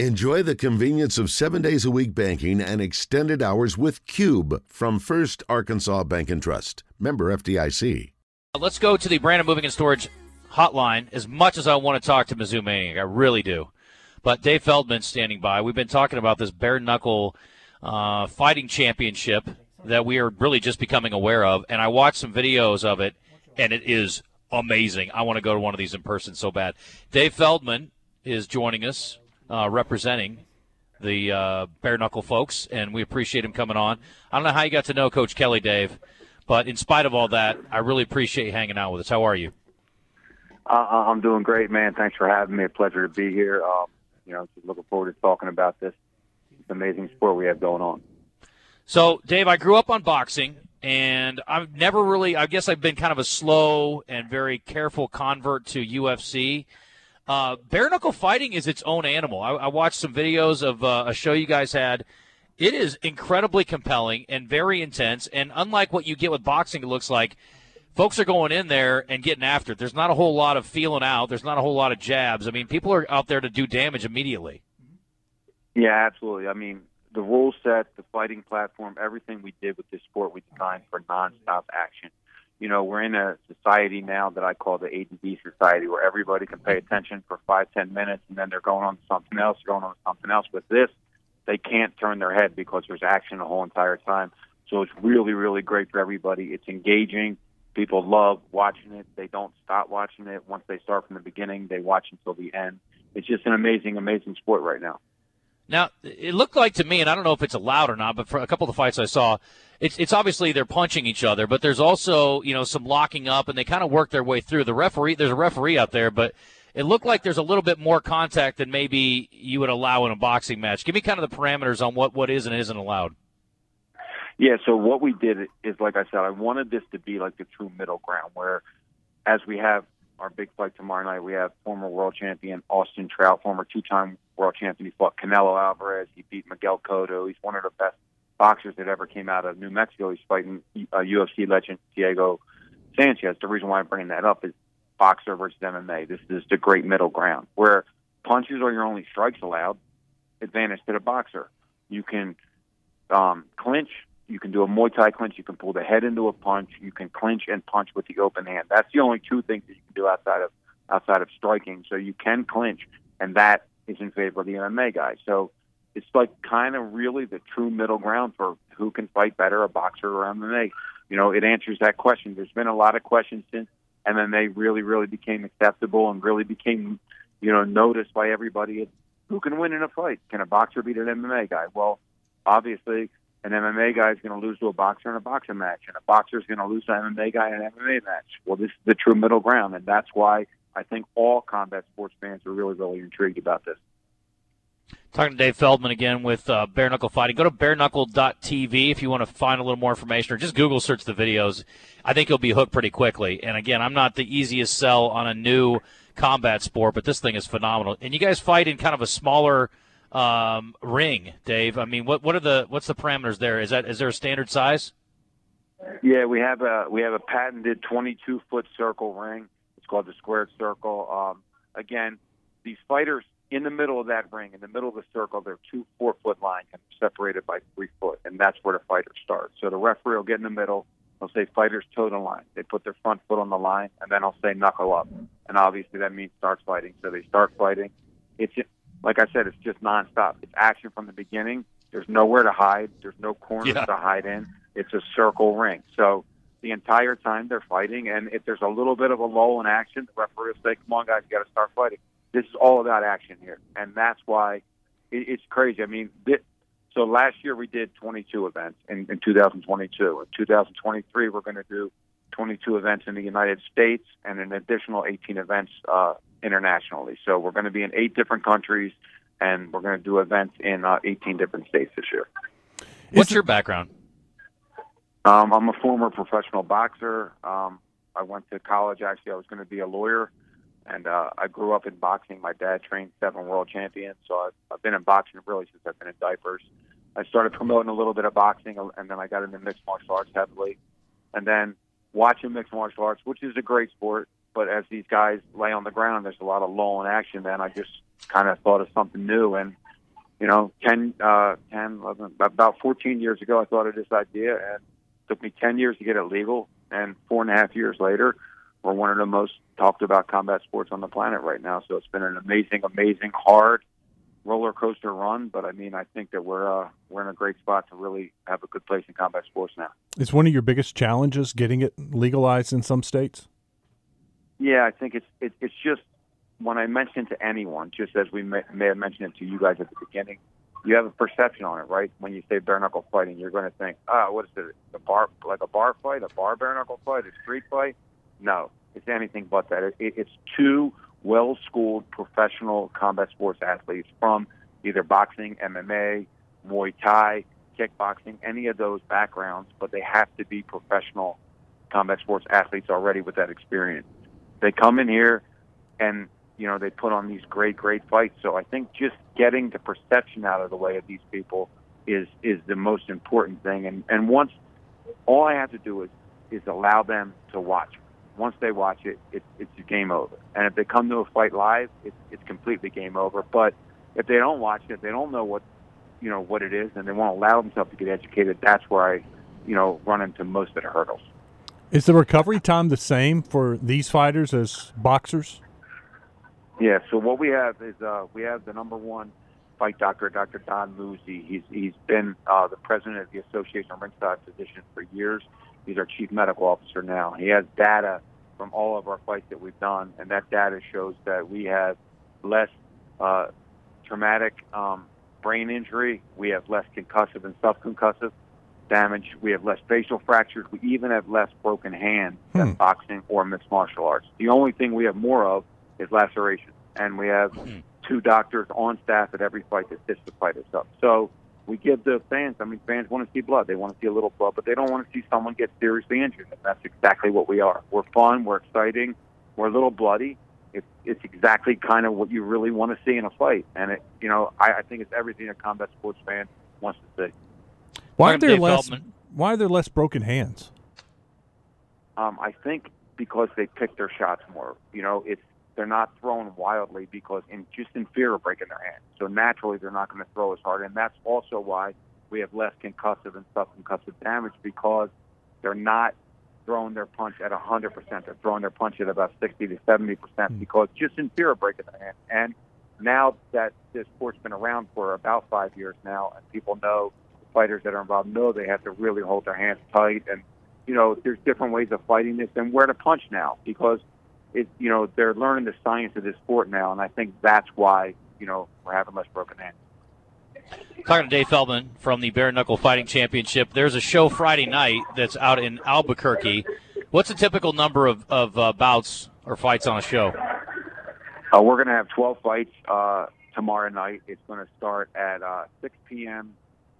Enjoy the convenience of seven days a week banking and extended hours with Cube from First Arkansas Bank and Trust. Member FDIC. Let's go to the Brandon Moving and Storage hotline. As much as I want to talk to Mizzou Maniac, I really do. But Dave Feldman standing by. We've been talking about this bare knuckle uh, fighting championship that we are really just becoming aware of, and I watched some videos of it, and it is amazing. I want to go to one of these in person so bad. Dave Feldman is joining us uh, representing the uh, bare knuckle folks, and we appreciate him coming on. I don't know how you got to know Coach Kelly, Dave, but in spite of all that, I really appreciate you hanging out with us. How are you? Uh, I'm doing great, man. Thanks for having me. A pleasure to be here. Um, you know, looking forward to talking about this amazing sport we have going on. So, Dave, I grew up on boxing, and I've never really, I guess I've been kind of a slow and very careful convert to UFC. Uh, bare knuckle fighting is its own animal. I, I watched some videos of uh, a show you guys had. It is incredibly compelling and very intense. And unlike what you get with boxing, it looks like folks are going in there and getting after it. There's not a whole lot of feeling out. There's not a whole lot of jabs. I mean, people are out there to do damage immediately. Yeah, absolutely. I mean, the rule set, the fighting platform, everything we did with this sport, we designed for nonstop action you know, we're in a society now that I call the A to B society where everybody can pay attention for five, ten minutes and then they're going on to something else, going on to something else. With this, they can't turn their head because there's action the whole entire time. So it's really, really great for everybody. It's engaging. People love watching it. They don't stop watching it. Once they start from the beginning, they watch until the end. It's just an amazing, amazing sport right now. Now, it looked like to me, and I don't know if it's allowed or not, but for a couple of the fights I saw, it's it's obviously they're punching each other, but there's also you know some locking up, and they kind of work their way through. The referee, there's a referee out there, but it looked like there's a little bit more contact than maybe you would allow in a boxing match. Give me kind of the parameters on what what is and isn't allowed. Yeah, so what we did is, like I said, I wanted this to be like the true middle ground, where as we have our big fight tomorrow night, we have former world champion Austin Trout, former two-time world champion. He fought Canelo Alvarez. He beat Miguel Cotto. He's one of the best boxers that ever came out of New Mexico. He's fighting uh, UFC legend Diego Sanchez. The reason why I'm bringing that up is boxer versus MMA. This is the great middle ground where punches are your only strikes allowed. Advantage to the boxer. You can um, clinch. You can do a Muay Thai clinch. You can pull the head into a punch. You can clinch and punch with the open hand. That's the only two things that you can do outside of outside of striking. So you can clinch, and that is in favor of the MMA guy. So it's like kind of really the true middle ground for who can fight better, a boxer or MMA. You know, it answers that question. There's been a lot of questions since MMA really, really became acceptable and really became, you know, noticed by everybody. Who can win in a fight? Can a boxer beat an MMA guy? Well, obviously, an MMA guy is going to lose to a boxer in a boxing match, and a boxer is going to lose to an MMA guy in an MMA match. Well, this is the true middle ground, and that's why I think all combat sports fans are really, really intrigued about this. Talking to Dave Feldman again with uh, Bare Knuckle Fighting. Go to bareknuckle.tv if you want to find a little more information or just Google search the videos. I think you'll be hooked pretty quickly. And again, I'm not the easiest sell on a new combat sport, but this thing is phenomenal. And you guys fight in kind of a smaller um, ring, Dave. I mean, what what are the what's the parameters there? Is that is there a standard size? Yeah, we have a we have a patented 22 foot circle ring. It's called the squared circle. Um, again, these fighters in the middle of that ring, in the middle of the circle, there are two four foot lines and separated by three foot, and that's where the fighter starts. So the referee will get in the middle. He'll say fighters toe the line. They put their front foot on the line, and then I'll say knuckle up. And obviously that means start fighting. So they start fighting. It's like I said, it's just nonstop. It's action from the beginning. There's nowhere to hide. There's no corners yeah. to hide in. It's a circle ring. So the entire time they're fighting, and if there's a little bit of a lull in action, the referee will say, "Come on, guys, you got to start fighting." This is all about action here, and that's why it, it's crazy. I mean, this, so last year we did 22 events in, in 2022. In 2023, we're going to do 22 events in the United States and an additional 18 events uh, internationally. So we're going to be in eight different countries, and we're going to do events in uh, 18 different states this year. What's your background? Um, I'm a former professional boxer. Um, I went to college. Actually, I was going to be a lawyer. And uh, I grew up in boxing. My dad trained seven world champions, so I've, I've been in boxing really since I've been in diapers. I started promoting a little bit of boxing, and then I got into mixed martial arts heavily. And then watching mixed martial arts, which is a great sport, but as these guys lay on the ground, there's a lot of lull in action. Then I just kind of thought of something new, and you know, 10, uh, 10, 11, about 14 years ago, I thought of this idea, and it took me 10 years to get it legal. And four and a half years later, we're one of the most talked about combat sports on the planet right now. So it's been an amazing, amazing, hard roller coaster run. But I mean, I think that we're uh, we're in a great spot to really have a good place in combat sports now. Is one of your biggest challenges getting it legalized in some states? Yeah, I think it's it, it's just when I mention to anyone, just as we may, may have mentioned it to you guys at the beginning, you have a perception on it, right? When you say bare knuckle fighting, you're going to think, ah, oh, what is it? A bar, like a bar fight, a bar bare knuckle fight, a street fight? No, it's anything but that. It, it, it's two well-schooled professional combat sports athletes from either boxing, MMA, Muay Thai, kickboxing, any of those backgrounds, but they have to be professional combat sports athletes already with that experience. They come in here and you know they put on these great great fights. So i think just getting the perception out of the way of these people is is the most important thing. And and once all i have to do is is allow them to watch. Once they watch it, it it's game over. And if they come to a fight live it's it's completely game over. But if they don't watch it they don't know what you know what it is and they won't allow themselves to get educated that's where i you know run into most of the hurdles is the recovery time the same for these fighters as boxers yeah. So what we have is uh, we have the number one fight doctor, Dr. Don Muzzi. He's he's been uh, the president of the Association of Ringside Physicians for years. He's our chief medical officer now. He has data from all of our fights that we've done, and that data shows that we have less uh, traumatic um, brain injury. We have less concussive and subconcussive damage. We have less facial fractures. We even have less broken hands hmm. than boxing or mixed martial arts. The only thing we have more of is laceration. And we have mm. two doctors on staff at every fight that stitch the fighters up. So we give the fans, I mean, fans want to see blood. They want to see a little blood, but they don't want to see someone get seriously injured. And that's exactly what we are. We're fun, we're exciting, we're a little bloody. It's, it's exactly kind of what you really want to see in a fight. And, it, you know, I, I think it's everything a combat sports fan wants to see. Why are there less? Why are there less broken hands? Um, I think because they pick their shots more. You know, it's they're not throwing wildly because in just in fear of breaking their hand. So naturally, they're not going to throw as hard, and that's also why we have less concussive and subconcussive damage because they're not throwing their punch at 100%. They're throwing their punch at about 60 to 70% mm. because just in fear of breaking their hand. And now that this sport's been around for about five years now, and people know the fighters that are involved know they have to really hold their hands tight, and you know there's different ways of fighting this and where to punch now because it, you know, they're learning the science of this sport now, and I think that's why, you know, we're having less broken hands. Talking to Dave Feldman from the Bare Knuckle Fighting Championship. There's a show Friday night that's out in Albuquerque. What's a typical number of, of uh, bouts or fights on a show? Uh, we're going to have 12 fights uh, tomorrow night. It's going to start at uh, 6 p.m.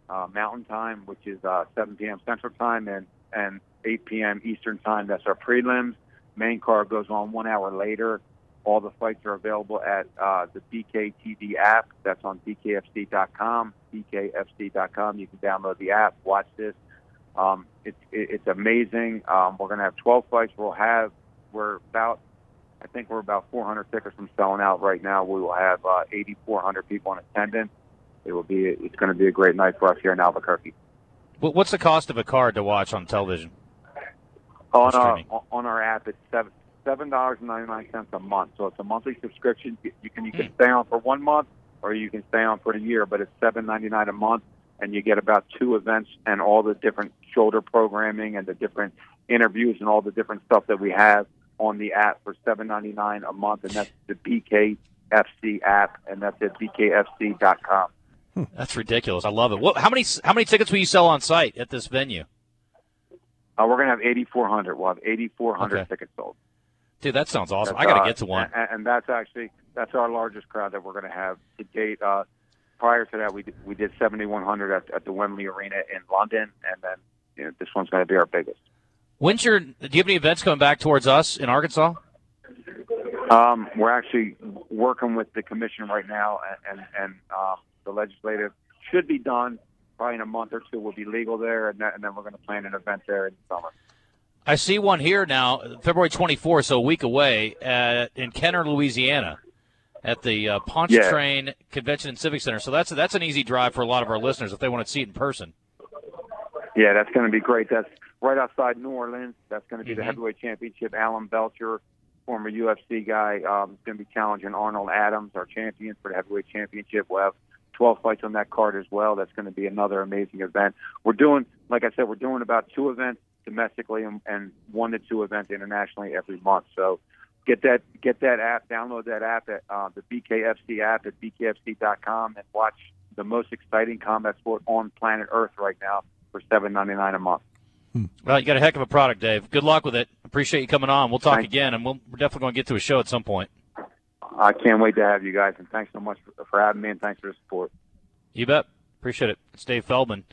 Uh, Mountain Time, which is uh, 7 p.m. Central Time, and, and 8 p.m. Eastern Time. That's our prelims. Main card goes on one hour later. All the fights are available at uh, the BKTV app. That's on BKFC.com. BKFC.com. You can download the app, watch this. Um, it's it's amazing. Um, we're going to have 12 fights. We'll have we're about I think we're about 400 tickets from selling out right now. We will have uh, 8,400 people in attendance. It will be it's going to be a great night for us here in Albuquerque. What's the cost of a card to watch on television? on our uh, on our app. It's seven seven dollars and ninety nine cents a month. So it's a monthly subscription. You can you can hmm. stay on for one month or you can stay on for a year, but it's seven ninety nine a month, and you get about two events and all the different shoulder programming and the different interviews and all the different stuff that we have on the app for seven ninety nine a month, and that's the BKFC app, and that's at bkfc.com. That's ridiculous. I love it. What, how many how many tickets will you sell on site at this venue? Uh, we're going to have 8,400. We'll have 8,400 okay. tickets sold. Dude, that sounds awesome. That's, I got to uh, get to one. And, and, that's actually that's our largest crowd that we're going to have to date. Uh, prior to that, we did, we did 7,100 at, at the Wembley Arena in London, and then you know, this one's going to be our biggest. When's your? Do you have any events coming back towards us in Arkansas? Um, we're actually working with the commission right now, and and, and uh, the legislative should be done probably in a month or two will be legal there, and, that, and then we're going to plan an event there in the summer. I see one here now, February 24th, so a week away, in Kenner, Louisiana. at the uh, Pontchartrain Yeah. Convention and Civic Center. So that's that's an easy drive for a lot of our listeners if they want to see it in person. Yeah, that's going to be great. That's right outside New Orleans. That's going to be the Mhm. heavyweight championship. Alan Belcher, former UFC guy, um, is going to be challenging Arnold Adams, our champion for the heavyweight championship. We'll have 12 fights on that card as well. That's going to be another amazing event. We're doing, like I said, we're doing about two events domestically and, and one to two events internationally every month. So get that get that app, download that app at uh, the BKFC app at bkfc.com and watch the most exciting combat sport on planet Earth right now for seven ninety nine a month. Well, you got a heck of a product, Dave. Good luck with it. Appreciate you coming on. We'll talk Thank- again, and we'll, we're definitely going to get to a show at some point. I can't wait to have you guys, and thanks so much for, for having me, and thanks for the support. You bet. Appreciate it. It's Dave Feldman.